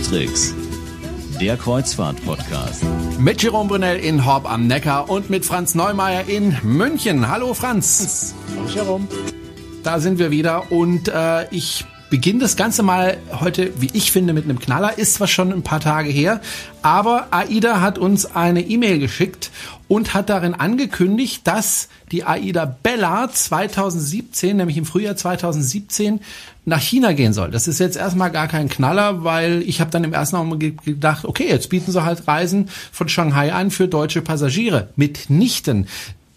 Cruise der Kreuzfahrt-Podcast. Mit Jerome Brunel in Horb am Neckar und mit Franz Neumeier in München. Hallo Franz. Hallo Jerome. Da sind wir wieder und äh, ich beginne das Ganze mal heute, wie ich finde, mit einem Knaller. Ist zwar schon ein paar Tage her, aber AIDA hat uns eine E-Mail geschickt und hat darin angekündigt, dass die AIDA Bella 2017, nämlich im Frühjahr 2017, nach China gehen soll. Das ist jetzt erstmal gar kein Knaller, weil ich habe dann im ersten Augenblick gedacht, okay, jetzt bieten sie halt Reisen von Shanghai an für deutsche Passagiere. Mitnichten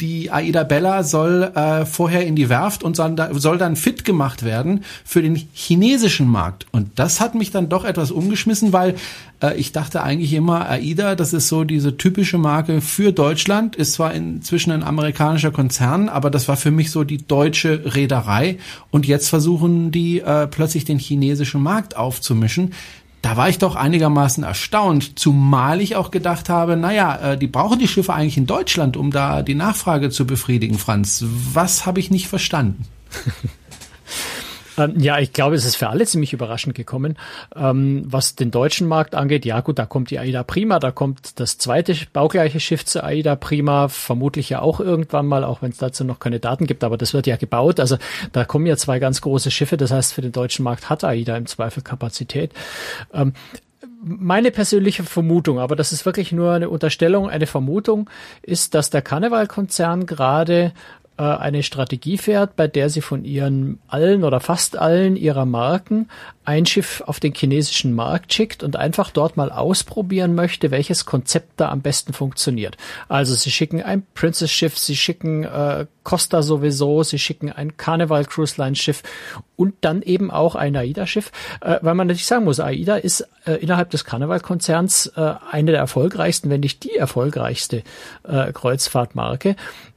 die Aida Bella soll äh, vorher in die Werft und soll dann fit gemacht werden für den chinesischen Markt. Und das hat mich dann doch etwas umgeschmissen, weil äh, ich dachte eigentlich immer, Aida, das ist so diese typische Marke für Deutschland, ist zwar inzwischen ein amerikanischer Konzern, aber das war für mich so die deutsche Reederei. Und jetzt versuchen die äh, plötzlich den chinesischen Markt aufzumischen da war ich doch einigermaßen erstaunt, zumal ich auch gedacht habe, naja, äh, die brauchen die Schiffe eigentlich in Deutschland, um da die Nachfrage zu befriedigen, Franz. Was habe ich nicht verstanden? Ähm, ja, ich glaube, es ist für alle ziemlich überraschend gekommen. Ähm, was den deutschen Markt angeht, ja gut, da kommt die AIDA Prima, da kommt das zweite baugleiche Schiff zur AIDA Prima, vermutlich ja auch irgendwann mal, auch wenn es dazu noch keine Daten gibt, aber das wird ja gebaut. Also da kommen ja zwei ganz große Schiffe, das heißt, für den deutschen Markt hat AIDA im Zweifel Kapazität. Ähm, meine persönliche Vermutung, aber das ist wirklich nur eine Unterstellung, eine Vermutung, ist, dass der Karnevalkonzern gerade äh, eine Strategie fährt, bei der sie von ihren allen oder fast allen ihrer Marken ein Schiff auf den chinesischen Markt schickt und einfach dort mal ausprobieren möchte, welches Konzept da am besten funktioniert. Also sie schicken ein Princess Schiff, sie schicken äh, Costa sowieso, sie schicken ein Carnival Cruise Line Schiff und dann eben auch ein AIDA Schiff, äh, weil man natürlich sagen muss, AIDA ist äh, innerhalb des Carnival Konzerns äh, eine der erfolgreichsten, wenn nicht die erfolgreichste äh, Kreuzfahrtmarke.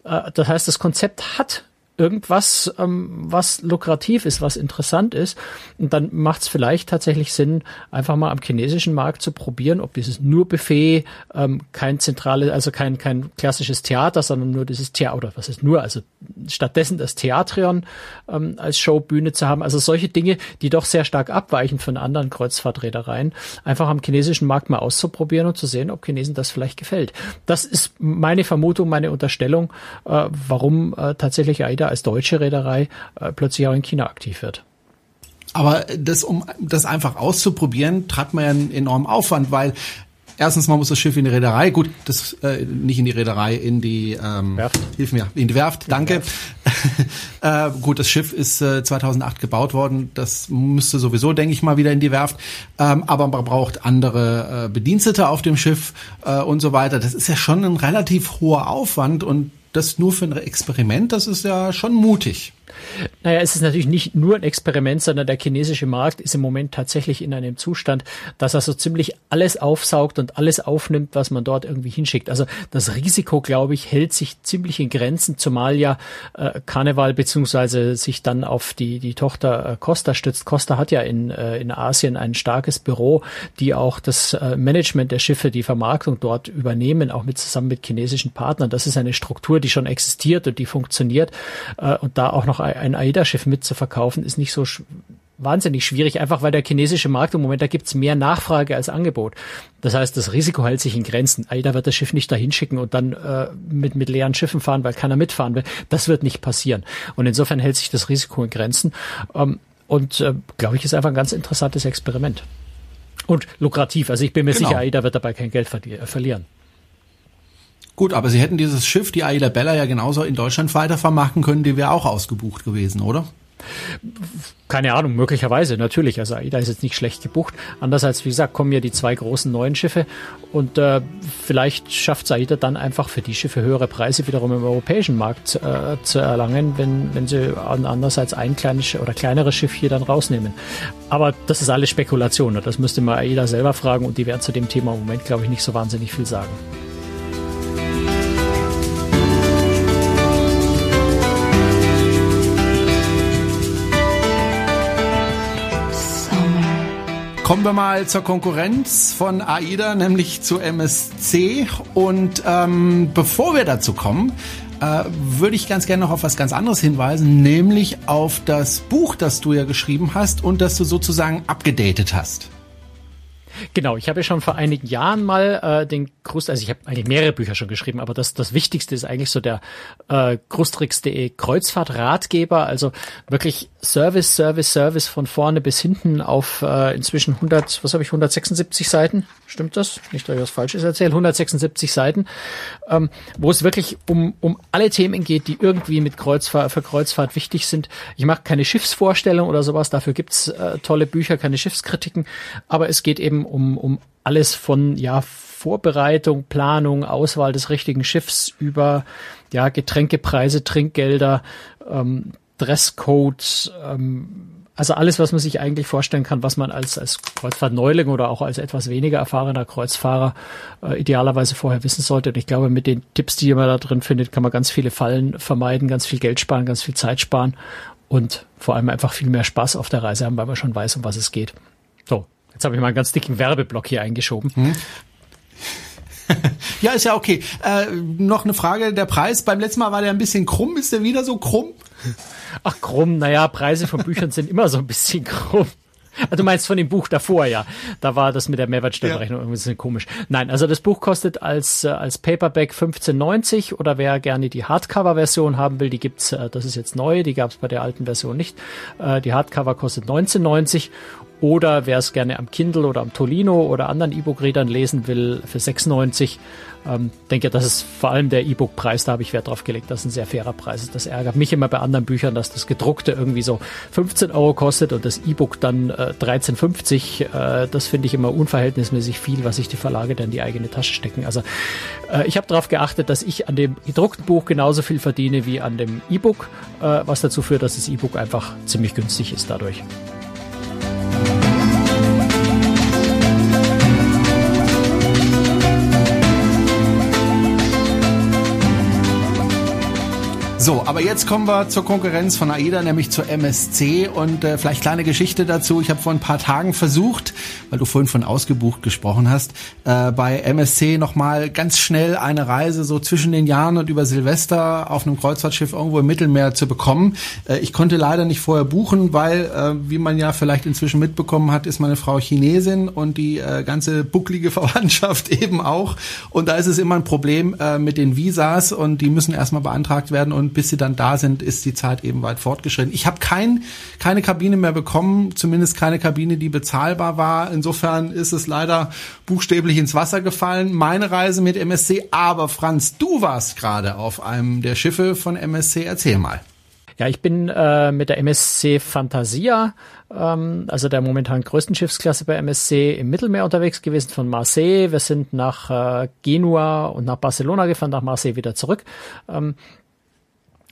Äh, das heißt, das Konzept hat irgendwas, ähm, was lukrativ ist, was interessant ist. Und dann macht es vielleicht tatsächlich Sinn, einfach mal am chinesischen Markt zu probieren, ob dieses nur Buffet, ähm, kein zentrales, also kein, kein klassisches Theater, sondern nur dieses Theater, oder was ist nur, also stattdessen das Theatrion ähm, als Showbühne zu haben. Also solche Dinge, die doch sehr stark abweichen von anderen Kreuzfahrtreedereien, einfach am chinesischen Markt mal auszuprobieren und zu sehen, ob Chinesen das vielleicht gefällt. Das ist meine Vermutung, meine Unterstellung, äh, warum äh, tatsächlich AIDA als deutsche Reederei äh, plötzlich auch in China aktiv wird. Aber das, um das einfach auszuprobieren, treibt man ja einen enormen Aufwand, weil erstens, man muss das Schiff in die Reederei, gut, das äh, nicht in die Reederei, in die ähm, Werft. Hilf mir, in die Werft, danke. Die Werft. äh, gut, das Schiff ist äh, 2008 gebaut worden, das müsste sowieso, denke ich mal, wieder in die Werft. Ähm, aber man braucht andere äh, Bedienstete auf dem Schiff äh, und so weiter. Das ist ja schon ein relativ hoher Aufwand und das nur für ein Experiment, das ist ja schon mutig. Naja, es ist natürlich nicht nur ein Experiment, sondern der chinesische Markt ist im Moment tatsächlich in einem Zustand, dass er so ziemlich alles aufsaugt und alles aufnimmt, was man dort irgendwie hinschickt. Also das Risiko, glaube ich, hält sich ziemlich in Grenzen, zumal ja äh, Karneval beziehungsweise sich dann auf die, die Tochter äh, Costa stützt. Costa hat ja in, äh, in Asien ein starkes Büro, die auch das äh, Management der Schiffe, die Vermarktung dort übernehmen, auch mit zusammen mit chinesischen Partnern. Das ist eine Struktur, die schon existiert und die funktioniert äh, und da auch noch ein AIDA-Schiff mitzuverkaufen, ist nicht so sch wahnsinnig schwierig, einfach weil der chinesische Markt im Moment, da gibt's mehr Nachfrage als Angebot. Das heißt, das Risiko hält sich in Grenzen. AIDA wird das Schiff nicht dahin schicken und dann äh, mit, mit leeren Schiffen fahren, weil keiner mitfahren will. Das wird nicht passieren. Und insofern hält sich das Risiko in Grenzen. Ähm, und äh, glaube ich, ist einfach ein ganz interessantes Experiment. Und lukrativ. Also ich bin mir genau. sicher, AIDA wird dabei kein Geld verlieren. Gut, aber Sie hätten dieses Schiff, die Aida Bella, ja genauso in Deutschland weitervermarkten können, die wäre auch ausgebucht gewesen, oder? Keine Ahnung, möglicherweise, natürlich. Also AIDA ist jetzt nicht schlecht gebucht. Andererseits, wie gesagt, kommen ja die zwei großen neuen Schiffe und äh, vielleicht schafft AIDA dann einfach für die Schiffe höhere Preise wiederum im europäischen Markt äh, zu erlangen, wenn, wenn sie andererseits ein kleines oder kleineres Schiff hier dann rausnehmen. Aber das ist alles Spekulation. Ne? Das müsste man AIDA selber fragen und die werden zu dem Thema im Moment, glaube ich, nicht so wahnsinnig viel sagen. Kommen wir mal zur Konkurrenz von AIDA, nämlich zu MSC. Und ähm, bevor wir dazu kommen, äh, würde ich ganz gerne noch auf was ganz anderes hinweisen, nämlich auf das Buch, das du ja geschrieben hast und das du sozusagen abgedatet hast. Genau, ich habe ja schon vor einigen Jahren mal äh, den Krust, also ich habe eigentlich mehrere Bücher schon geschrieben, aber das, das Wichtigste ist eigentlich so der äh, Krustrix.de Kreuzfahrt-Ratgeber, also wirklich Service, Service, Service von vorne bis hinten auf äh, inzwischen 100, was habe ich, 176 Seiten, stimmt das? Nicht, dass ich was Falsches erzähle, 176 Seiten, ähm, wo es wirklich um, um alle Themen geht, die irgendwie mit Kreuzfahrt, für Kreuzfahrt wichtig sind. Ich mache keine Schiffsvorstellung oder sowas, dafür gibt's äh, tolle Bücher, keine Schiffskritiken, aber es geht eben um, um alles von, ja, Vorbereitung, Planung, Auswahl des richtigen Schiffs über ja, Getränkepreise, Trinkgelder, ähm, Dresscode, ähm, also alles, was man sich eigentlich vorstellen kann, was man als, als Kreuzfahrtneuling oder auch als etwas weniger erfahrener Kreuzfahrer äh, idealerweise vorher wissen sollte. Und ich glaube, mit den Tipps, die man da drin findet, kann man ganz viele Fallen vermeiden, ganz viel Geld sparen, ganz viel Zeit sparen und vor allem einfach viel mehr Spaß auf der Reise haben, weil man schon weiß, um was es geht. So, jetzt habe ich mal einen ganz dicken Werbeblock hier eingeschoben. Hm. ja, ist ja okay. Äh, noch eine Frage, der Preis, beim letzten Mal war der ein bisschen krumm, ist der wieder so krumm? Ach krumm, naja, Preise von Büchern sind immer so ein bisschen krumm. Also du meinst von dem Buch davor, ja. Da war das mit der Mehrwertsteuerberechnung ja. irgendwie ein bisschen komisch. Nein, also das Buch kostet als, äh, als Paperback 15,90 oder wer gerne die Hardcover-Version haben will, die gibt's, äh, das ist jetzt neu, die gab's bei der alten Version nicht. Äh, die Hardcover kostet 19,90 oder wer es gerne am Kindle oder am Tolino oder anderen E-Book-Readern lesen will, für 96. Ähm, denke, das ist vor allem der E-Book-Preis, da habe ich Wert drauf gelegt. Das ist ein sehr fairer Preis. Das ärgert mich immer bei anderen Büchern, dass das gedruckte irgendwie so 15 Euro kostet und das E-Book dann äh, 13,50. Äh, das finde ich immer unverhältnismäßig viel, was sich die Verlage dann in die eigene Tasche stecken. Also äh, ich habe darauf geachtet, dass ich an dem gedruckten Buch genauso viel verdiene wie an dem E-Book, äh, was dazu führt, dass das E-Book einfach ziemlich günstig ist dadurch. So, aber jetzt kommen wir zur Konkurrenz von AIDA, nämlich zur MSC und äh, vielleicht kleine Geschichte dazu. Ich habe vor ein paar Tagen versucht, weil du vorhin von ausgebucht gesprochen hast, äh, bei MSC nochmal ganz schnell eine Reise so zwischen den Jahren und über Silvester auf einem Kreuzfahrtschiff irgendwo im Mittelmeer zu bekommen. Äh, ich konnte leider nicht vorher buchen, weil, äh, wie man ja vielleicht inzwischen mitbekommen hat, ist meine Frau Chinesin und die äh, ganze bucklige Verwandtschaft eben auch. Und da ist es immer ein Problem äh, mit den Visas und die müssen erstmal beantragt werden und bis sie dann da sind, ist die Zeit eben weit fortgeschritten. Ich habe kein, keine Kabine mehr bekommen, zumindest keine Kabine, die bezahlbar war. Insofern ist es leider buchstäblich ins Wasser gefallen. Meine Reise mit MSC. Aber Franz, du warst gerade auf einem der Schiffe von MSC. Erzähl mal. Ja, ich bin äh, mit der MSC Fantasia, ähm, also der momentan größten Schiffsklasse bei MSC, im Mittelmeer unterwegs gewesen von Marseille. Wir sind nach äh, Genua und nach Barcelona gefahren, nach Marseille wieder zurück. Ähm,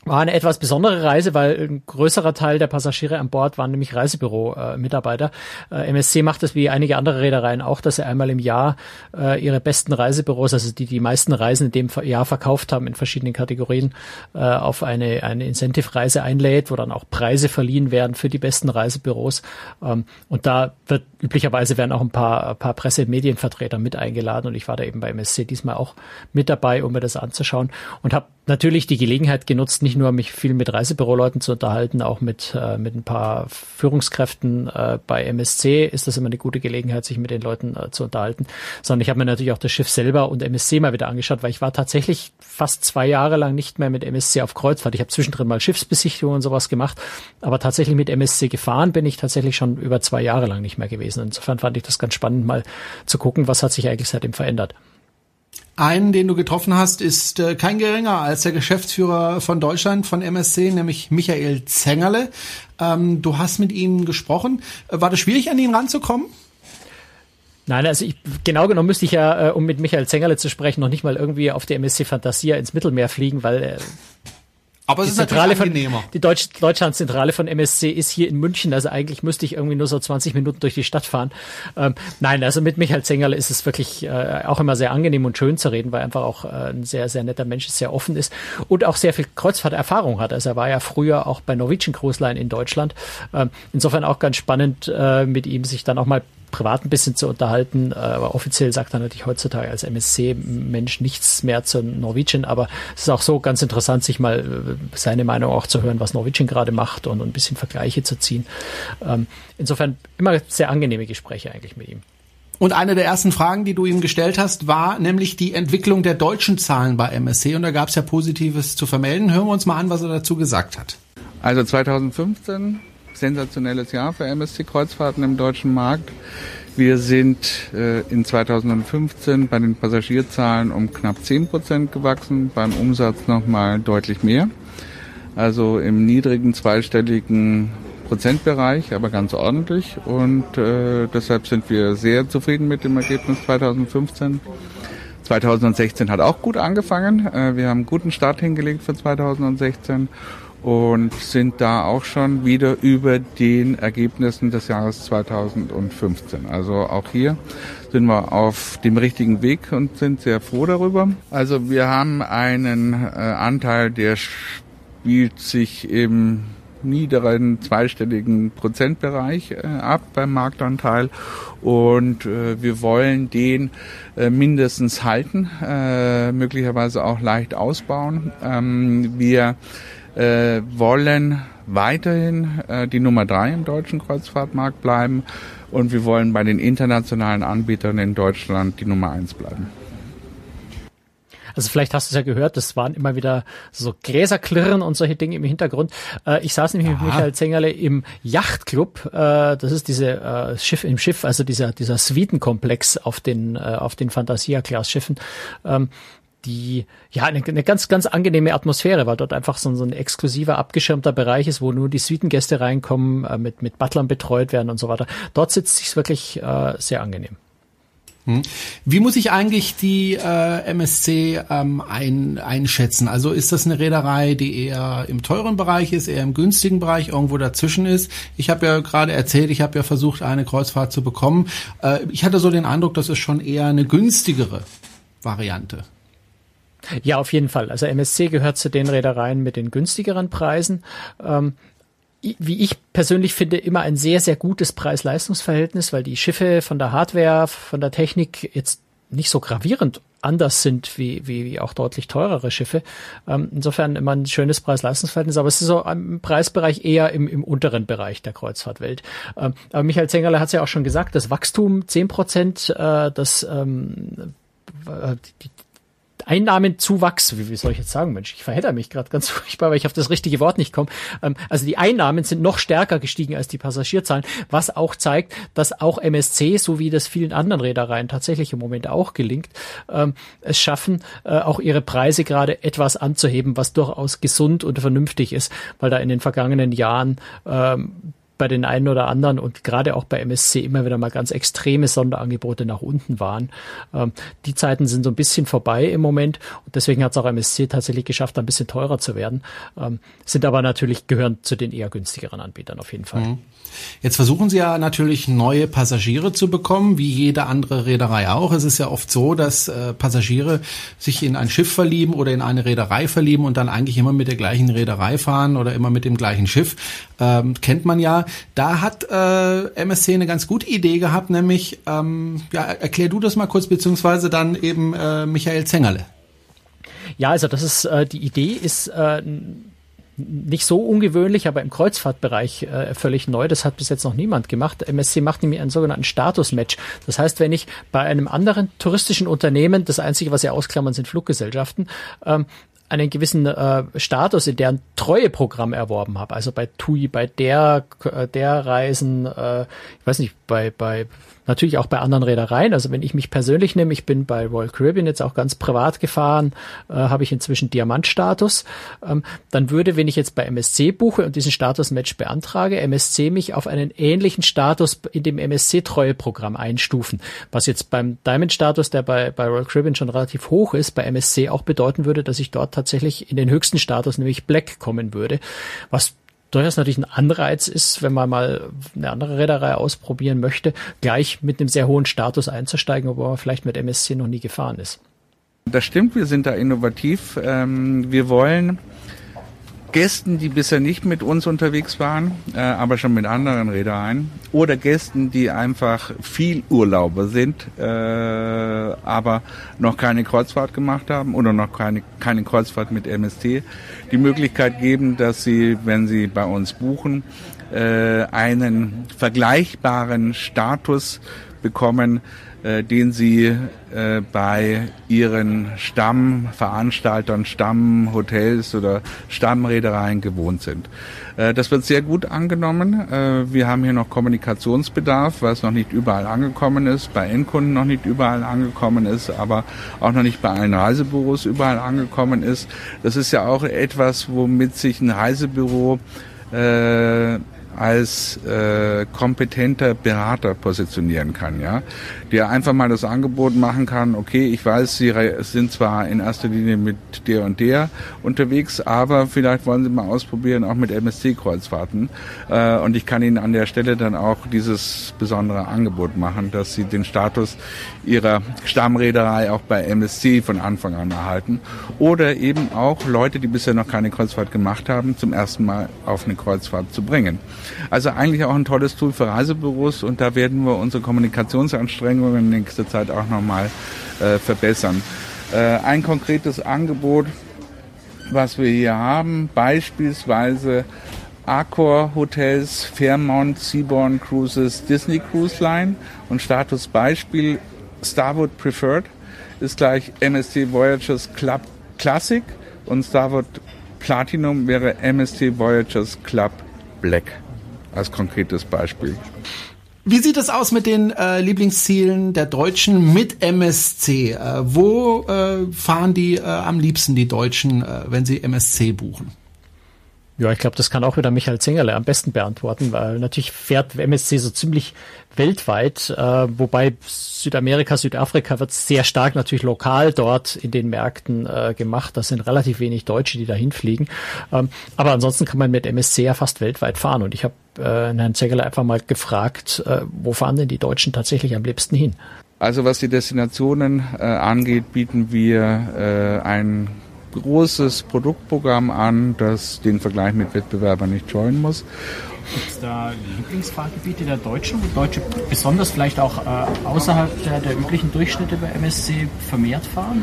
war eine etwas besondere Reise, weil ein größerer Teil der Passagiere an Bord waren nämlich Reisebüro-Mitarbeiter. Äh, MSC macht es wie einige andere Reedereien auch, dass sie einmal im Jahr äh, ihre besten Reisebüros, also die die meisten Reisen in dem Jahr verkauft haben in verschiedenen Kategorien, äh, auf eine, eine Incentive-Reise einlädt, wo dann auch Preise verliehen werden für die besten Reisebüros. Ähm, und da wird üblicherweise werden auch ein paar, ein paar Presse- und Medienvertreter mit eingeladen und ich war da eben bei MSC diesmal auch mit dabei, um mir das anzuschauen und habe natürlich die Gelegenheit genutzt, nicht nur mich viel mit Reisebüroleuten zu unterhalten, auch mit, äh, mit ein paar Führungskräften äh, bei MSC ist das immer eine gute Gelegenheit, sich mit den Leuten äh, zu unterhalten, sondern ich habe mir natürlich auch das Schiff selber und MSC mal wieder angeschaut, weil ich war tatsächlich fast zwei Jahre lang nicht mehr mit MSC auf Kreuzfahrt. Ich habe zwischendrin mal Schiffsbesichtigungen und sowas gemacht, aber tatsächlich mit MSC gefahren bin ich tatsächlich schon über zwei Jahre lang nicht mehr gewesen. Insofern fand ich das ganz spannend, mal zu gucken, was hat sich eigentlich seitdem verändert. Einen, den du getroffen hast, ist äh, kein geringer als der Geschäftsführer von Deutschland, von MSC, nämlich Michael Zengerle. Ähm, du hast mit ihm gesprochen. War das schwierig, an ihn ranzukommen? Nein, also ich, genau genommen müsste ich ja, äh, um mit Michael Zengerle zu sprechen, noch nicht mal irgendwie auf der MSC Fantasia ins Mittelmeer fliegen, weil äh, aber es ist Zentrale natürlich angenehmer. Von, die Deutsch, Deutschlandzentrale von MSC ist hier in München, also eigentlich müsste ich irgendwie nur so 20 Minuten durch die Stadt fahren. Ähm, nein, also mit Michael Zengerle ist es wirklich äh, auch immer sehr angenehm und schön zu reden, weil er einfach auch äh, ein sehr, sehr netter Mensch ist, sehr offen ist und auch sehr viel Kreuzfahrterfahrung hat. Also er war ja früher auch bei Norwegian Cruise Line in Deutschland. Ähm, insofern auch ganz spannend, äh, mit ihm sich dann auch mal privat ein bisschen zu unterhalten. Äh, aber offiziell sagt er natürlich heutzutage als MSC-Mensch nichts mehr zu Norwegian. Aber es ist auch so ganz interessant, sich mal äh, seine Meinung auch zu hören, was Norwegian gerade macht und ein bisschen Vergleiche zu ziehen. Ähm, insofern immer sehr angenehme Gespräche eigentlich mit ihm. Und eine der ersten Fragen, die du ihm gestellt hast, war nämlich die Entwicklung der deutschen Zahlen bei MSC. Und da gab es ja Positives zu vermelden. Hören wir uns mal an, was er dazu gesagt hat. Also 2015, sensationelles Jahr für MSC Kreuzfahrten im deutschen Markt. Wir sind äh, in 2015 bei den Passagierzahlen um knapp 10 Prozent gewachsen, beim Umsatz nochmal deutlich mehr. Also im niedrigen zweistelligen Prozentbereich, aber ganz ordentlich. Und äh, deshalb sind wir sehr zufrieden mit dem Ergebnis 2015. 2016 hat auch gut angefangen. Äh, wir haben einen guten Start hingelegt für 2016 und sind da auch schon wieder über den Ergebnissen des Jahres 2015. Also auch hier sind wir auf dem richtigen Weg und sind sehr froh darüber. Also wir haben einen äh, Anteil, der spielt sich im niederen zweistelligen Prozentbereich äh, ab beim Marktanteil und äh, wir wollen den äh, mindestens halten, äh, möglicherweise auch leicht ausbauen. Ähm, wir äh, wollen weiterhin äh, die Nummer drei im deutschen Kreuzfahrtmarkt bleiben und wir wollen bei den internationalen Anbietern in Deutschland die Nummer eins bleiben. Also vielleicht hast du es ja gehört, das waren immer wieder so Gräserklirren und solche Dinge im Hintergrund. Äh, ich saß nämlich Aha. mit Michael Zengerle im Yachtclub. Äh, das ist diese äh, Schiff im Schiff, also dieser dieser Suitenkomplex auf den äh, auf den Fantasia-Class-Schiffen. Ähm, die ja eine, eine ganz ganz angenehme Atmosphäre, weil dort einfach so, so ein exklusiver abgeschirmter Bereich ist, wo nur die Suitengäste reinkommen, äh, mit mit Butlern betreut werden und so weiter. Dort sitzt sich's wirklich äh, sehr angenehm. Hm. Wie muss ich eigentlich die äh, MSC ähm, ein, einschätzen? Also ist das eine Reederei, die eher im teuren Bereich ist, eher im günstigen Bereich, irgendwo dazwischen ist? Ich habe ja gerade erzählt, ich habe ja versucht, eine Kreuzfahrt zu bekommen. Äh, ich hatte so den Eindruck, das ist schon eher eine günstigere Variante. Ja, auf jeden Fall. Also MSC gehört zu den Reedereien mit den günstigeren Preisen. Ähm, wie ich persönlich finde, immer ein sehr, sehr gutes Preis-Leistungs-Verhältnis, weil die Schiffe von der Hardware, von der Technik jetzt nicht so gravierend anders sind wie, wie, wie auch deutlich teurere Schiffe. Ähm, insofern immer ein schönes Preis-Leistungs-Verhältnis, aber es ist so im Preisbereich eher im, im unteren Bereich der Kreuzfahrtwelt. Ähm, aber Michael Zengerle hat es ja auch schon gesagt, das Wachstum zehn Prozent, äh, das ähm, die, Einnahmenzuwachs, wie, soll ich jetzt sagen, Mensch, ich verhedder mich gerade ganz furchtbar, weil ich auf das richtige Wort nicht komme. Ähm, also die Einnahmen sind noch stärker gestiegen als die Passagierzahlen, was auch zeigt, dass auch MSC, so wie das vielen anderen Reedereien tatsächlich im Moment auch gelingt, ähm, es schaffen, äh, auch ihre Preise gerade etwas anzuheben, was durchaus gesund und vernünftig ist, weil da in den vergangenen Jahren ähm, bei den einen oder anderen und gerade auch bei MSC immer wieder mal ganz extreme Sonderangebote nach unten waren. Ähm, die Zeiten sind so ein bisschen vorbei im Moment und deswegen hat es auch MSC tatsächlich geschafft, ein bisschen teurer zu werden. Ähm, sind aber natürlich gehören zu den eher günstigeren Anbietern auf jeden Fall. Mhm. Jetzt versuchen Sie ja natürlich neue Passagiere zu bekommen, wie jede andere Reederei auch. Es ist ja oft so, dass äh, Passagiere sich in ein Schiff verlieben oder in eine Reederei verlieben und dann eigentlich immer mit der gleichen Reederei fahren oder immer mit dem gleichen Schiff. Ähm, kennt man ja. Da hat äh, MSC eine ganz gute Idee gehabt, nämlich, ähm, ja, erklär du das mal kurz, beziehungsweise dann eben äh, Michael Zengerle. Ja, also das ist äh, die Idee ist äh, nicht so ungewöhnlich, aber im Kreuzfahrtbereich äh, völlig neu. Das hat bis jetzt noch niemand gemacht. MSC macht nämlich einen sogenannten Status-Match. Das heißt, wenn ich bei einem anderen touristischen Unternehmen, das Einzige, was sie ausklammern, sind Fluggesellschaften, ähm, einen gewissen äh, Status in deren Treueprogramm erworben habe. Also bei TUI, bei der, äh, der Reisen, äh, ich weiß nicht, bei, bei Natürlich auch bei anderen Reedereien. Also wenn ich mich persönlich nehme, ich bin bei Royal Caribbean jetzt auch ganz privat gefahren, äh, habe ich inzwischen Diamantstatus. Ähm, dann würde, wenn ich jetzt bei MSC buche und diesen Status-Match beantrage, MSC mich auf einen ähnlichen Status in dem MSC-Treueprogramm einstufen. Was jetzt beim Diamond-Status, der bei, bei Royal Caribbean schon relativ hoch ist, bei MSC auch bedeuten würde, dass ich dort tatsächlich in den höchsten Status, nämlich Black, kommen würde. Was durchaus natürlich ein Anreiz ist, wenn man mal eine andere Reederei ausprobieren möchte, gleich mit einem sehr hohen Status einzusteigen, obwohl man vielleicht mit MSC noch nie gefahren ist. Das stimmt, wir sind da innovativ. Ähm, wir wollen Gästen, die bisher nicht mit uns unterwegs waren, äh, aber schon mit anderen Reedereien, oder Gästen, die einfach viel Urlauber sind, äh, aber noch keine Kreuzfahrt gemacht haben oder noch keine, keine Kreuzfahrt mit MST, die Möglichkeit geben, dass sie, wenn sie bei uns buchen, äh, einen vergleichbaren Status bekommen den sie äh, bei ihren Stammveranstaltern, Stammhotels oder Stammreedereien gewohnt sind. Äh, das wird sehr gut angenommen. Äh, wir haben hier noch Kommunikationsbedarf, was noch nicht überall angekommen ist, bei Endkunden noch nicht überall angekommen ist, aber auch noch nicht bei allen Reisebüros überall angekommen ist. Das ist ja auch etwas, womit sich ein Reisebüro äh, als äh, kompetenter Berater positionieren kann, ja, der einfach mal das Angebot machen kann, okay, ich weiß, Sie sind zwar in erster Linie mit der und der unterwegs, aber vielleicht wollen Sie mal ausprobieren, auch mit MSC-Kreuzfahrten äh, und ich kann Ihnen an der Stelle dann auch dieses besondere Angebot machen, dass Sie den Status Ihrer Stammreederei auch bei MSC von Anfang an erhalten oder eben auch Leute, die bisher noch keine Kreuzfahrt gemacht haben, zum ersten Mal auf eine Kreuzfahrt zu bringen. Also eigentlich auch ein tolles Tool für Reisebüros und da werden wir unsere Kommunikationsanstrengungen in nächster Zeit auch nochmal äh, verbessern. Äh, ein konkretes Angebot, was wir hier haben, beispielsweise Accor Hotels, Fairmont, Seabourn Cruises, Disney Cruise Line und Status Beispiel Starwood Preferred ist gleich MSC Voyagers Club Classic und Starwood Platinum wäre MSC Voyagers Club Black als konkretes Beispiel. Wie sieht es aus mit den äh, Lieblingszielen der Deutschen mit MSC? Äh, wo äh, fahren die äh, am liebsten, die Deutschen, äh, wenn sie MSC buchen? Ja, ich glaube, das kann auch wieder Michael Zingerle am besten beantworten, weil natürlich fährt MSC so ziemlich weltweit, äh, wobei Südamerika, Südafrika wird sehr stark natürlich lokal dort in den Märkten äh, gemacht. Das sind relativ wenig Deutsche, die da hinfliegen. Ähm, aber ansonsten kann man mit MSC ja fast weltweit fahren. Und ich habe äh, Herrn Zingerle einfach mal gefragt, äh, wo fahren denn die Deutschen tatsächlich am liebsten hin? Also was die Destinationen äh, angeht, bieten wir äh, ein großes Produktprogramm an, das den Vergleich mit Wettbewerbern nicht scheuen muss. Gibt es da Lieblingsfahrgebiete der Deutschen, wo Deutsche besonders vielleicht auch äh, außerhalb der, der üblichen Durchschnitte bei MSC vermehrt fahren?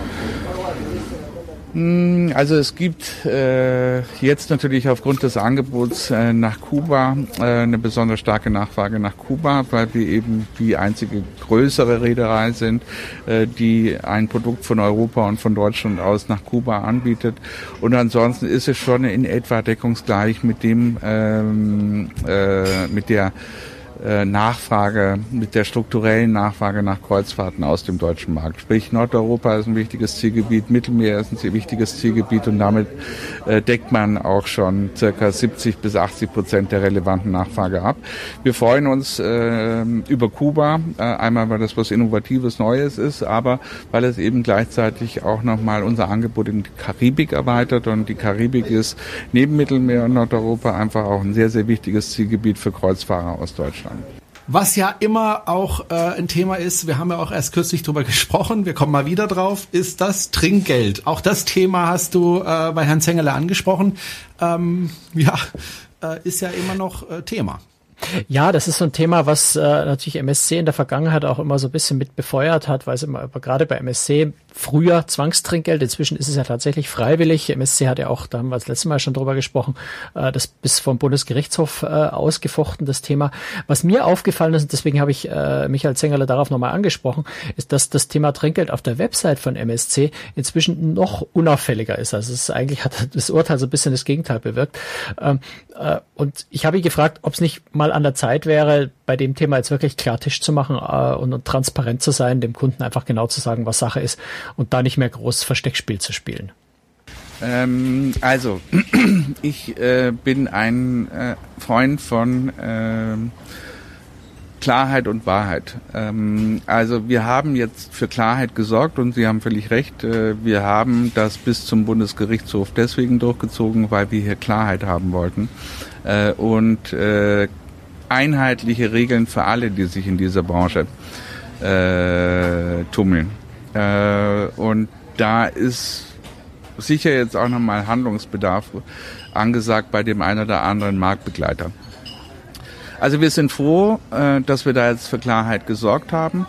Hm, also es gibt äh, jetzt natürlich aufgrund des Angebots äh, nach Kuba äh, eine besonders starke Nachfrage nach Kuba, weil wir eben die einzige größere Reederei sind, äh, die ein Produkt von Europa und von Deutschland aus nach Kuba anbietet. Und ansonsten ist es schon in etwa deckungsgleich mit dem, ähm, äh, mit der Nachfrage, mit der strukturellen Nachfrage nach Kreuzfahrten aus dem deutschen Markt. Sprich, Nordeuropa ist ein wichtiges Zielgebiet, Mittelmeer ist ein wichtiges Zielgebiet und damit äh, deckt man auch schon circa 70 bis 80 Prozent der relevanten Nachfrage ab. Wir freuen uns äh, über Kuba, äh, einmal weil das was Innovatives Neues ist, aber weil es eben gleichzeitig auch nochmal unser Angebot in die Karibik erweitert und die Karibik ist neben Mittelmeer und Nordeuropa einfach auch ein sehr, sehr wichtiges Zielgebiet für Kreuzfahrer aus Deutschland. Was ja immer auch äh, ein Thema ist, wir haben ja auch erst kürzlich drüber gesprochen, wir kommen mal wieder drauf, ist das Trinkgeld. Auch das Thema hast du äh, bei Herrn Zengele angesprochen. Ähm, ja, äh, ist ja immer noch äh, Thema. Ja, das ist so ein Thema, was äh, natürlich MSC in der Vergangenheit auch immer so ein bisschen mit befeuert hat, weil es immer gerade bei MSC früher Zwangstrinkgeld, inzwischen ist es ja tatsächlich freiwillig. MSC hat ja auch, da haben wir das letzte Mal schon drüber gesprochen, äh, das bis vom Bundesgerichtshof äh, ausgefochten, das Thema. Was mir aufgefallen ist, und deswegen habe ich äh, Michael Zengerle darauf nochmal angesprochen, ist, dass das Thema Trinkgeld auf der Website von MSC inzwischen noch unauffälliger ist. Also es ist eigentlich hat das Urteil so ein bisschen das Gegenteil bewirkt. Ähm, äh, und ich habe ihn gefragt, ob es nicht mal an der Zeit wäre, bei dem Thema jetzt wirklich Klartisch zu machen und transparent zu sein, dem Kunden einfach genau zu sagen, was Sache ist und da nicht mehr groß Versteckspiel zu spielen. Ähm, also, ich äh, bin ein äh, Freund von äh, Klarheit und Wahrheit. Ähm, also wir haben jetzt für Klarheit gesorgt und Sie haben völlig recht. Äh, wir haben das bis zum Bundesgerichtshof deswegen durchgezogen, weil wir hier Klarheit haben wollten. Äh, und äh, einheitliche Regeln für alle, die sich in dieser Branche äh, tummeln. Äh, und da ist sicher jetzt auch nochmal Handlungsbedarf angesagt bei dem einen oder anderen Marktbegleiter. Also wir sind froh, äh, dass wir da jetzt für Klarheit gesorgt haben.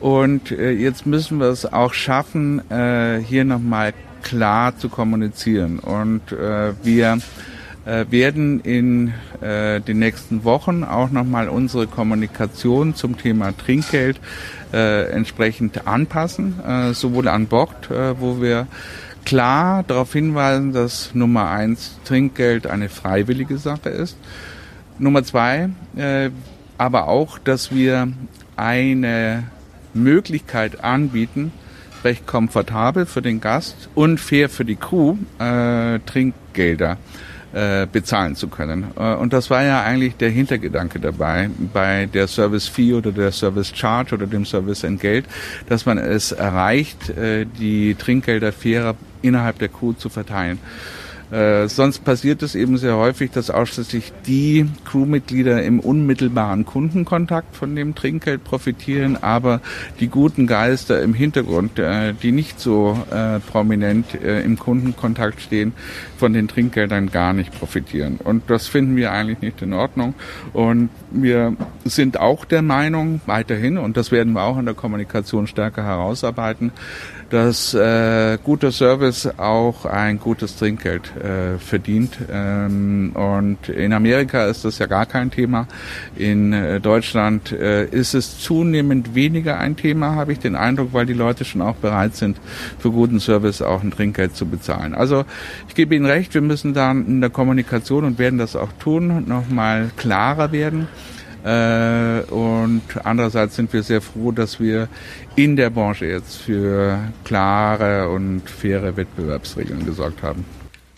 Und äh, jetzt müssen wir es auch schaffen, äh, hier nochmal klar zu kommunizieren. Und äh, wir werden in äh, den nächsten Wochen auch nochmal unsere Kommunikation zum Thema Trinkgeld äh, entsprechend anpassen, äh, sowohl an Bord, äh, wo wir klar darauf hinweisen, dass Nummer eins Trinkgeld eine freiwillige Sache ist. Nummer zwei, äh, aber auch, dass wir eine Möglichkeit anbieten, recht komfortabel für den Gast und fair für die Crew äh, Trinkgelder äh, bezahlen zu können. Äh, und das war ja eigentlich der Hintergedanke dabei bei der Service Fee oder der Service Charge oder dem Service Entgelt, dass man es erreicht, äh, die Trinkgelder fairer innerhalb der Crew zu verteilen. Äh, sonst passiert es eben sehr häufig, dass ausschließlich die Crewmitglieder im unmittelbaren Kundenkontakt von dem Trinkgeld profitieren, aber die guten Geister im Hintergrund, äh, die nicht so äh, prominent äh, im Kundenkontakt stehen, von den Trinkgeldern gar nicht profitieren. Und das finden wir eigentlich nicht in Ordnung. Und wir sind auch der Meinung, weiterhin, und das werden wir auch in der Kommunikation stärker herausarbeiten, dass äh, guter Service auch ein gutes Trinkgeld äh, verdient. Ähm, und in Amerika ist das ja gar kein Thema. In äh, Deutschland äh, ist es zunehmend weniger ein Thema, habe ich den Eindruck, weil die Leute schon auch bereit sind, für guten Service auch ein Trinkgeld zu bezahlen. Also ich gebe Ihnen recht, wir müssen dann in der Kommunikation und werden das auch tun, nochmal klarer werden. Äh, und andererseits sind wir sehr froh, dass wir in der Branche jetzt für klare und faire Wettbewerbsregeln gesorgt haben.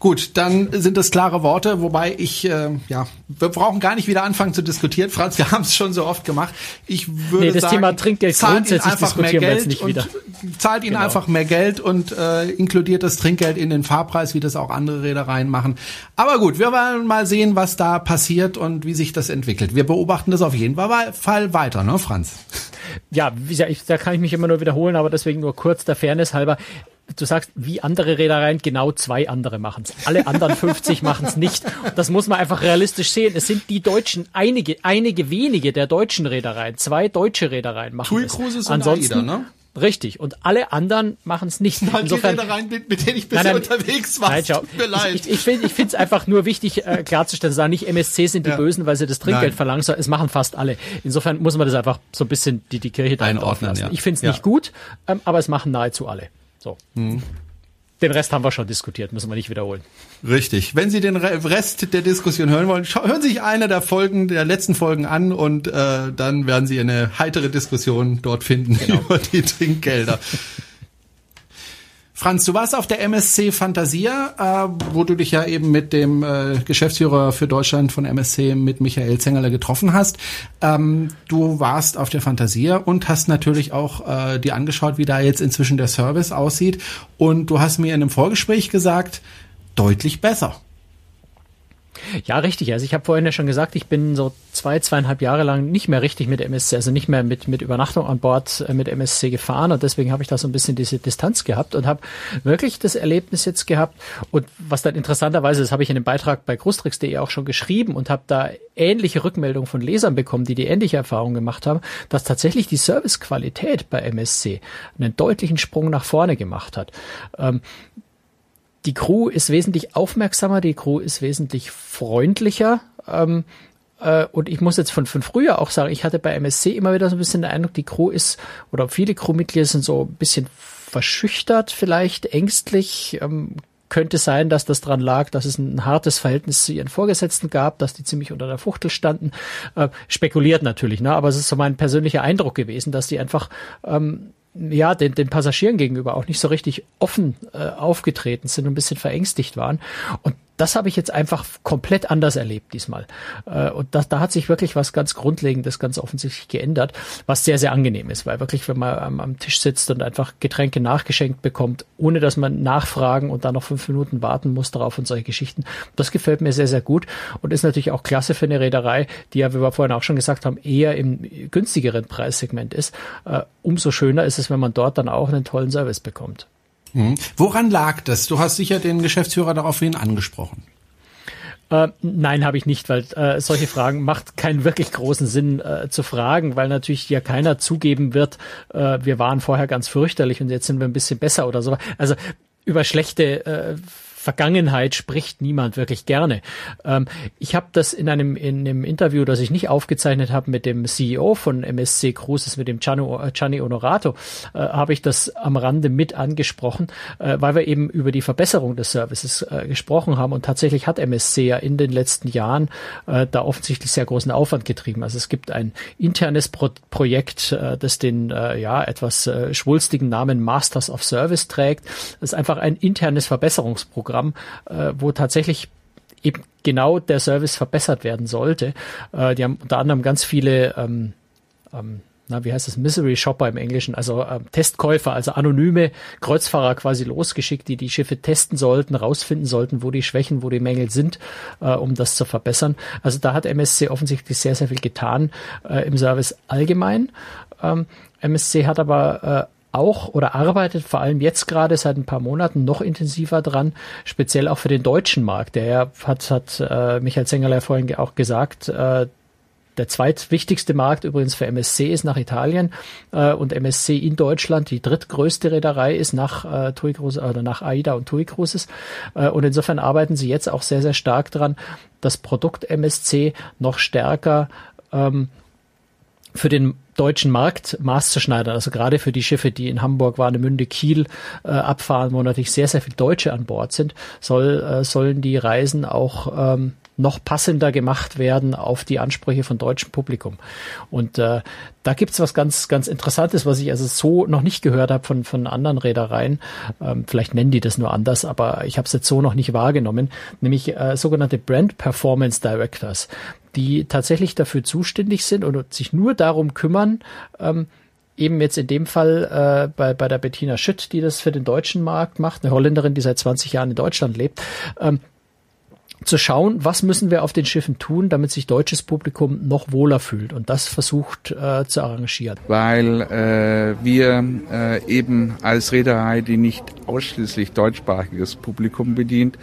Gut, dann sind das klare Worte, wobei ich, äh, ja, wir brauchen gar nicht wieder anfangen zu diskutieren, Franz, wir haben es schon so oft gemacht. Ich würde nee, das sagen, Thema Trinkgeld zahlt ihnen einfach mehr Geld nicht wieder. zahlt ihnen genau. einfach mehr Geld und äh, inkludiert das Trinkgeld in den Fahrpreis, wie das auch andere Reedereien machen. Aber gut, wir wollen mal sehen, was da passiert und wie sich das entwickelt. Wir beobachten das auf jeden Fall weiter, ne, Franz? Ja, wie gesagt, ich, da kann ich mich immer nur wiederholen, aber deswegen nur kurz der Fairness halber du sagst, wie andere Reedereien, genau zwei andere machen es. Alle anderen 50 machen es nicht. das muss man einfach realistisch sehen. Es sind die Deutschen, einige, einige wenige der deutschen Reedereien, zwei deutsche Reedereien machen TUI Cruises es. Ansonsten, und AIDA, ne? Richtig. Und alle anderen machen es nicht. Mal Insofern, die Reedereien, mit, mit denen ich bisher nein, nein, unterwegs war. Nein, schau, Tut mir leid. Ich, ich, ich finde es einfach nur wichtig äh, klarzustellen, sagen nicht MSC sind die ja. Bösen, weil sie das Trinkgeld nein. verlangen, es machen fast alle. Insofern muss man das einfach so ein bisschen die, die Kirche da einordnen. Ja. Ich finde es ja. nicht gut, ähm, aber es machen nahezu alle. So. Mhm. Den Rest haben wir schon diskutiert, müssen wir nicht wiederholen. Richtig. Wenn Sie den Rest der Diskussion hören wollen, hören Sie sich eine der Folgen, der letzten Folgen an und äh, dann werden Sie eine heitere Diskussion dort finden genau. über die Trinkgelder. Franz, du warst auf der MSC Fantasia, äh, wo du dich ja eben mit dem äh, Geschäftsführer für Deutschland von MSC, mit Michael Zengerle, getroffen hast. Ähm, du warst auf der Fantasia und hast natürlich auch äh, dir angeschaut, wie da jetzt inzwischen der Service aussieht. Und du hast mir in einem Vorgespräch gesagt, deutlich besser. Ja, richtig. Also ich habe vorhin ja schon gesagt, ich bin so zwei, zweieinhalb Jahre lang nicht mehr richtig mit MSC, also nicht mehr mit, mit Übernachtung an Bord äh, mit MSC gefahren und deswegen habe ich da so ein bisschen diese Distanz gehabt und habe wirklich das Erlebnis jetzt gehabt und was dann interessanterweise, das habe ich in dem Beitrag bei großtricks.de auch schon geschrieben und habe da ähnliche Rückmeldungen von Lesern bekommen, die die ähnliche Erfahrung gemacht haben, dass tatsächlich die Servicequalität bei MSC einen deutlichen Sprung nach vorne gemacht hat. Ähm, die Crew ist wesentlich aufmerksamer, die Crew ist wesentlich freundlicher. Ähm, äh, und ich muss jetzt von, von früher auch sagen, ich hatte bei MSC immer wieder so ein bisschen den Eindruck, die Crew ist, oder viele Crewmitglieder sind so ein bisschen verschüchtert, vielleicht ängstlich. Ähm, könnte sein, dass das dran lag, dass es ein hartes Verhältnis zu ihren Vorgesetzten gab, dass die ziemlich unter der Fuchtel standen. Äh, spekuliert natürlich, ne? aber es ist so mein persönlicher Eindruck gewesen, dass die einfach ähm, ja, den, den Passagieren gegenüber auch nicht so richtig offen äh, aufgetreten sind und ein bisschen verängstigt waren. Und das habe ich jetzt einfach komplett anders erlebt diesmal. Äh, und das, da hat sich wirklich was ganz Grundlegendes, ganz offensichtlich geändert, was sehr, sehr angenehm ist, weil wirklich, wenn man am, am Tisch sitzt und einfach Getränke nachgeschenkt bekommt, ohne dass man nachfragen und dann noch fünf Minuten warten muss darauf und solche Geschichten, das gefällt mir sehr, sehr gut und ist natürlich auch klasse für eine Reederei, die ja, wie wir vorhin auch schon gesagt haben, eher im günstigeren Preissegment ist. Äh, umso schöner ist es, wenn man dort dann auch einen tollen Service bekommt. Mhm. Woran lag das? Du hast sicher den Geschäftsführer daraufhin angesprochen. Äh, nein, habe ich nicht, weil äh, solche Fragen macht keinen wirklich großen Sinn äh, zu fragen, weil natürlich ja keiner zugeben wird, äh, wir waren vorher ganz fürchterlich und jetzt sind wir ein bisschen besser oder so. Also über schlechte äh, Vergangenheit spricht niemand wirklich gerne. Ähm, ich habe das in einem, in einem Interview, das ich nicht aufgezeichnet habe mit dem CEO von MSC Cruises, mit dem Gianni Onorato, äh, habe ich das am Rande mit angesprochen, äh, weil wir eben über die Verbesserung des Services äh, gesprochen haben. Und tatsächlich hat MSC ja in den letzten Jahren äh, da offensichtlich sehr großen Aufwand getrieben. Also es gibt ein internes Pro Projekt, äh, das den äh, ja etwas schwulstigen Namen Masters of Service trägt. Das ist einfach ein internes Verbesserungsprogramm, äh, wo tatsächlich eben genau der Service verbessert werden sollte. Äh, die haben unter anderem ganz viele ähm, ähm, na, wie heißt das, Misery Shopper im Englischen, also äh, Testkäufer, also anonyme Kreuzfahrer quasi losgeschickt, die die Schiffe testen sollten, rausfinden sollten, wo die Schwächen, wo die Mängel sind, äh, um das zu verbessern. Also da hat MSC offensichtlich sehr, sehr viel getan äh, im Service allgemein. Ähm, MSC hat aber äh, auch oder arbeitet vor allem jetzt gerade seit ein paar Monaten noch intensiver dran, speziell auch für den deutschen Markt. Der hat, hat äh, Michael Zengerle vorhin auch gesagt, äh, der zweitwichtigste Markt übrigens für MSC ist nach Italien äh, und MSC in Deutschland die drittgrößte Reederei ist nach äh, TUI Cruises oder nach AIDA und TUI Cruises. Äh, und insofern arbeiten sie jetzt auch sehr, sehr stark dran, das Produkt MSC noch stärker ähm, für den deutschen Markt maßzuschneidern. Also gerade für die Schiffe, die in Hamburg, Warnemünde, Kiel äh, abfahren, wo natürlich sehr, sehr viele Deutsche an Bord sind, soll, äh, sollen die Reisen auch ähm, noch passender gemacht werden auf die Ansprüche von deutschem Publikum. Und äh, da gibt's was ganz, ganz Interessantes, was ich also so noch nicht gehört habe von, von anderen Reedereien. Ähm, vielleicht nennen die das nur anders, aber ich habe es jetzt so noch nicht wahrgenommen, nämlich äh, sogenannte Brand Performance Directors, die tatsächlich dafür zuständig sind und sich nur darum kümmern, ähm, eben jetzt in dem Fall äh, bei, bei der Bettina Schütt, die das für den deutschen Markt macht, eine Holländerin, die seit 20 Jahren in Deutschland lebt, ähm, zu schauen, was müssen wir auf den Schiffen tun, damit sich deutsches Publikum noch wohler fühlt und das versucht äh, zu arrangieren. Weil äh, wir äh, eben als Reederei, die nicht ausschließlich deutschsprachiges Publikum bedient,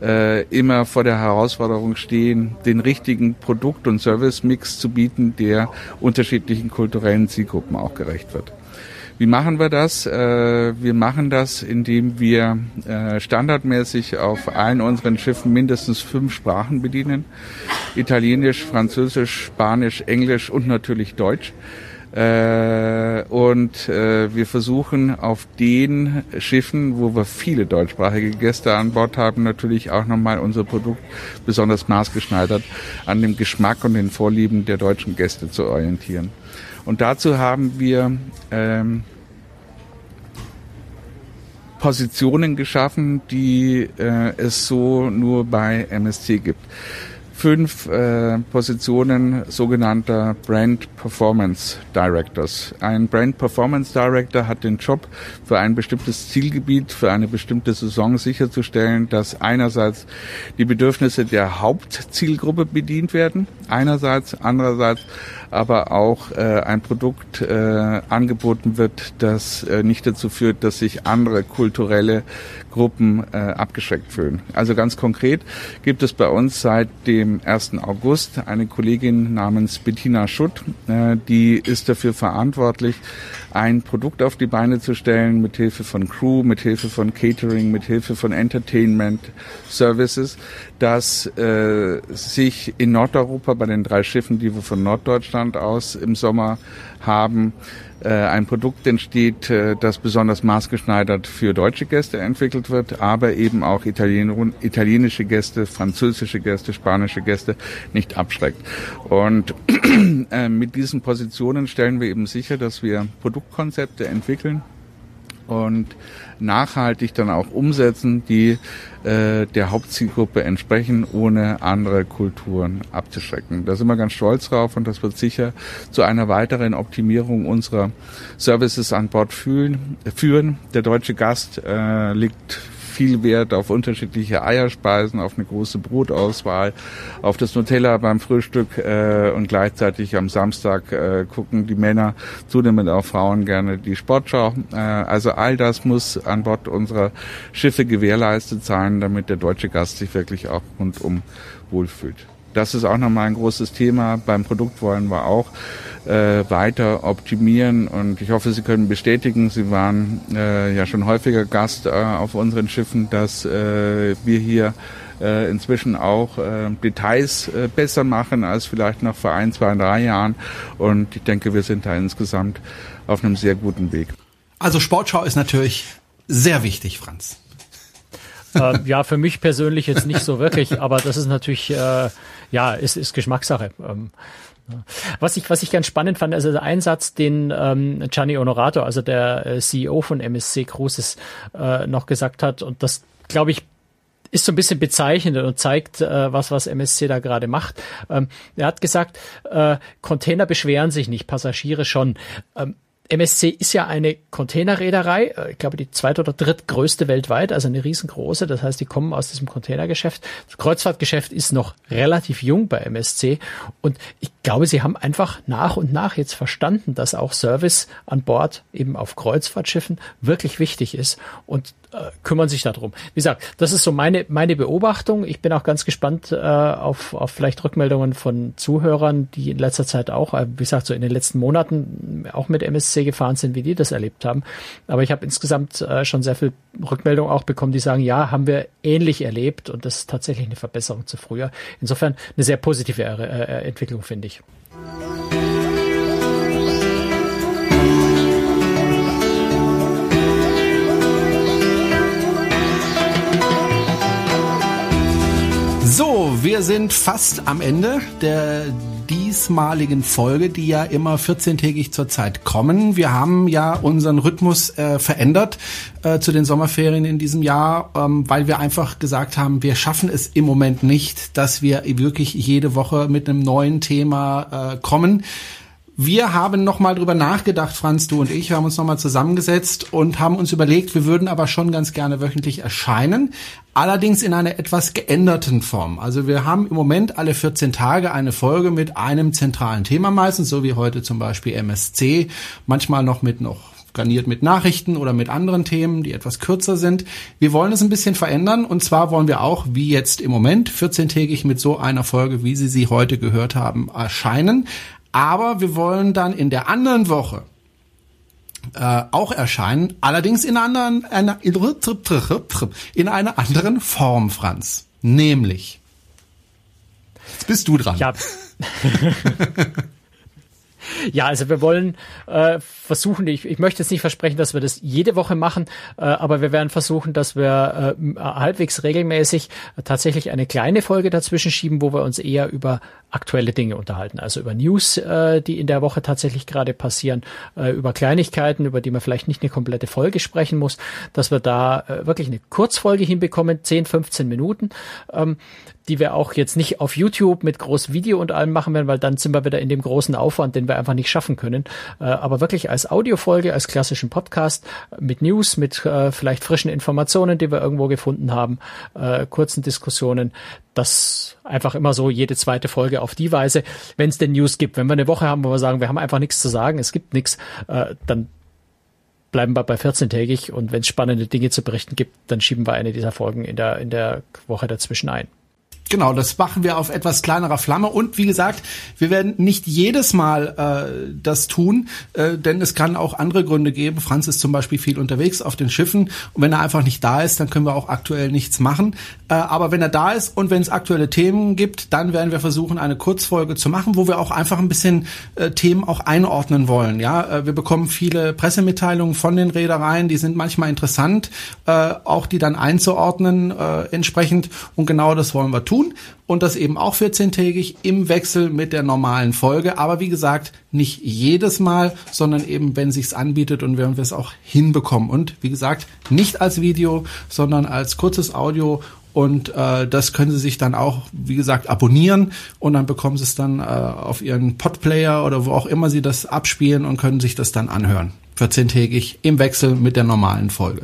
äh, immer vor der Herausforderung stehen, den richtigen Produkt- und Service-Mix zu bieten, der unterschiedlichen kulturellen Zielgruppen auch gerecht wird. Wie machen wir das? Äh, wir machen das, indem wir äh, standardmäßig auf allen unseren Schiffen mindestens fünf Sprachen bedienen. Italienisch, Französisch, Spanisch, Englisch und natürlich Deutsch. Äh, und wir versuchen auf den Schiffen, wo wir viele deutschsprachige Gäste an Bord haben, natürlich auch nochmal unser Produkt besonders maßgeschneidert an dem Geschmack und den Vorlieben der deutschen Gäste zu orientieren. Und dazu haben wir ähm, Positionen geschaffen, die äh, es so nur bei MSC gibt. Fünf äh, Positionen sogenannter Brand Performance Directors. Ein Brand Performance Director hat den Job, für ein bestimmtes Zielgebiet, für eine bestimmte Saison sicherzustellen, dass einerseits die Bedürfnisse der Hauptzielgruppe bedient werden, einerseits, andererseits aber auch äh, ein Produkt äh, angeboten wird, das äh, nicht dazu führt, dass sich andere kulturelle Gruppen äh, abgeschreckt fühlen. Also ganz konkret gibt es bei uns seit dem 1. August eine Kollegin namens Bettina Schutt, äh, die ist dafür verantwortlich, ein Produkt auf die Beine zu stellen mit Hilfe von Crew, mit Hilfe von Catering, mit Hilfe von Entertainment Services, das äh, sich in Nordeuropa bei den drei Schiffen, die wir von Norddeutschland aus im Sommer haben, ein Produkt entsteht, äh, das besonders maßgeschneidert für deutsche Gäste entwickelt wird, aber eben auch Italien italienische Gäste, französische Gäste, spanische Gäste nicht abschreckt. Und äh, mit diesen Positionen stellen wir eben sicher, dass wir Produktkonzepte entwickeln und nachhaltig dann auch umsetzen, die äh, der Hauptzielgruppe entsprechen, ohne andere Kulturen abzuschrecken. Da sind wir ganz stolz drauf und das wird sicher zu einer weiteren Optimierung unserer Services an Bord fühlen, führen. Der deutsche Gast äh, liegt viel Wert auf unterschiedliche Eierspeisen, auf eine große Brotauswahl, auf das Nutella beim Frühstück äh, und gleichzeitig am Samstag äh, gucken die Männer zunehmend auch Frauen gerne die Sportschau. Äh, also all das muss an Bord unserer Schiffe gewährleistet sein, damit der deutsche Gast sich wirklich auch rundum wohlfühlt. Das ist auch nochmal ein großes Thema. Beim Produkt wollen wir auch äh, weiter optimieren und ich hoffe, Sie können bestätigen, Sie waren äh, ja schon häufiger Gast äh, auf unseren Schiffen, dass äh, wir hier äh, inzwischen auch äh, Details äh, besser machen als vielleicht noch vor ein, zwei, drei Jahren. Und ich denke, wir sind da insgesamt auf einem sehr guten Weg. Also Sportschau ist natürlich sehr wichtig, Franz. Äh, ja, für mich persönlich jetzt nicht so wirklich, aber das ist natürlich, äh, ja, ist, ist Geschmackssache. Ähm, was ich, was ich ganz spannend fand, also der Einsatz, den ähm, Gianni Honorato, also der äh, CEO von MSC Cruises, äh, noch gesagt hat, und das, glaube ich, ist so ein bisschen bezeichnend und zeigt, äh, was, was MSC da gerade macht. Ähm, er hat gesagt, äh, Container beschweren sich nicht, Passagiere schon. Ähm, MSC ist ja eine Containerreederei, äh, ich glaube die zweite oder drittgrößte weltweit, also eine riesengroße. Das heißt, die kommen aus diesem Containergeschäft. Das Kreuzfahrtgeschäft ist noch relativ jung bei MSC und ich glaube, sie haben einfach nach und nach jetzt verstanden, dass auch Service an Bord eben auf Kreuzfahrtschiffen wirklich wichtig ist und äh, kümmern sich darum. Wie gesagt, das ist so meine, meine Beobachtung. Ich bin auch ganz gespannt äh, auf, auf vielleicht Rückmeldungen von Zuhörern, die in letzter Zeit auch, äh, wie gesagt, so in den letzten Monaten auch mit MSC gefahren sind, wie die das erlebt haben. Aber ich habe insgesamt äh, schon sehr viel Rückmeldung auch bekommen, die sagen, ja, haben wir ähnlich erlebt und das ist tatsächlich eine Verbesserung zu früher. Insofern eine sehr positive äh, äh Entwicklung, finde ich. So, wir sind fast am Ende der diesmaligen Folge, die ja immer 14-tägig zurzeit kommen. Wir haben ja unseren Rhythmus äh, verändert äh, zu den Sommerferien in diesem Jahr, ähm, weil wir einfach gesagt haben, wir schaffen es im Moment nicht, dass wir wirklich jede Woche mit einem neuen Thema äh, kommen. Wir haben nochmal drüber nachgedacht, Franz, du und ich, wir haben uns nochmal zusammengesetzt und haben uns überlegt, wir würden aber schon ganz gerne wöchentlich erscheinen, allerdings in einer etwas geänderten Form. Also wir haben im Moment alle 14 Tage eine Folge mit einem zentralen Thema meistens, so wie heute zum Beispiel MSC, manchmal noch mit noch garniert mit Nachrichten oder mit anderen Themen, die etwas kürzer sind. Wir wollen es ein bisschen verändern und zwar wollen wir auch, wie jetzt im Moment, 14-tägig mit so einer Folge, wie Sie sie heute gehört haben, erscheinen. Aber wir wollen dann in der anderen Woche äh, auch erscheinen, allerdings in, anderen, einer, in einer anderen Form, Franz. Nämlich. Jetzt bist du dran. Ja. Ja, also wir wollen äh, versuchen, ich, ich möchte jetzt nicht versprechen, dass wir das jede Woche machen, äh, aber wir werden versuchen, dass wir äh, halbwegs regelmäßig tatsächlich eine kleine Folge dazwischen schieben, wo wir uns eher über aktuelle Dinge unterhalten, also über News, äh, die in der Woche tatsächlich gerade passieren, äh, über Kleinigkeiten, über die man vielleicht nicht eine komplette Folge sprechen muss, dass wir da äh, wirklich eine Kurzfolge hinbekommen, 10, 15 Minuten. Ähm, die wir auch jetzt nicht auf YouTube mit großem Video und allem machen werden, weil dann sind wir wieder in dem großen Aufwand, den wir einfach nicht schaffen können. Äh, aber wirklich als Audiofolge, als klassischen Podcast mit News, mit äh, vielleicht frischen Informationen, die wir irgendwo gefunden haben, äh, kurzen Diskussionen. Das einfach immer so jede zweite Folge auf die Weise, wenn es denn News gibt. Wenn wir eine Woche haben, wo wir sagen, wir haben einfach nichts zu sagen, es gibt nichts, dann bleiben wir bei 14-tägig und wenn es spannende Dinge zu berichten gibt, dann schieben wir eine dieser Folgen in der, in der Woche dazwischen ein. Genau, das machen wir auf etwas kleinerer Flamme und wie gesagt, wir werden nicht jedes Mal äh, das tun, äh, denn es kann auch andere Gründe geben. Franz ist zum Beispiel viel unterwegs auf den Schiffen und wenn er einfach nicht da ist, dann können wir auch aktuell nichts machen. Äh, aber wenn er da ist und wenn es aktuelle Themen gibt, dann werden wir versuchen, eine Kurzfolge zu machen, wo wir auch einfach ein bisschen äh, Themen auch einordnen wollen. Ja, äh, wir bekommen viele Pressemitteilungen von den Reedereien, die sind manchmal interessant, äh, auch die dann einzuordnen äh, entsprechend und genau das wollen wir tun tun und das eben auch 14-tägig im Wechsel mit der normalen Folge. Aber wie gesagt, nicht jedes Mal, sondern eben, wenn sich's anbietet und wenn wir es auch hinbekommen. Und wie gesagt, nicht als Video, sondern als kurzes Audio und äh, das können Sie sich dann auch, wie gesagt, abonnieren und dann bekommen Sie es dann äh, auf Ihren Podplayer oder wo auch immer Sie das abspielen und können sich das dann anhören. 14-tägig im Wechsel mit der normalen Folge.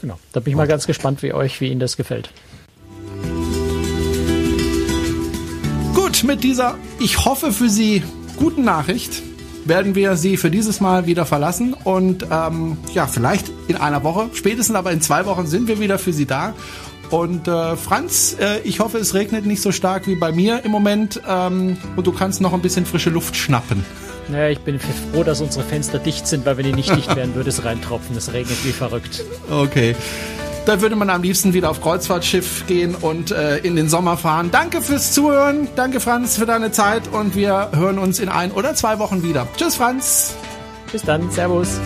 Genau. Da bin ich mal ganz gespannt, wie euch, wie Ihnen das gefällt. Mit dieser, ich hoffe für Sie, guten Nachricht werden wir Sie für dieses Mal wieder verlassen und ähm, ja, vielleicht in einer Woche, spätestens aber in zwei Wochen sind wir wieder für Sie da Und äh, Franz, äh, ich hoffe, es regnet nicht so stark wie bei mir im Moment ähm, und du kannst noch ein bisschen frische Luft schnappen. Naja, ich bin froh, dass unsere Fenster dicht sind, weil wenn die nicht dicht wären, würde es reintropfen. Es regnet wie verrückt. Okay. Da würde man am liebsten wieder auf Kreuzfahrtschiff gehen und äh, in den Sommer fahren. Danke fürs Zuhören. Danke, Franz, für deine Zeit und wir hören uns in ein oder zwei Wochen wieder. Tschüss, Franz. Bis dann. Servus.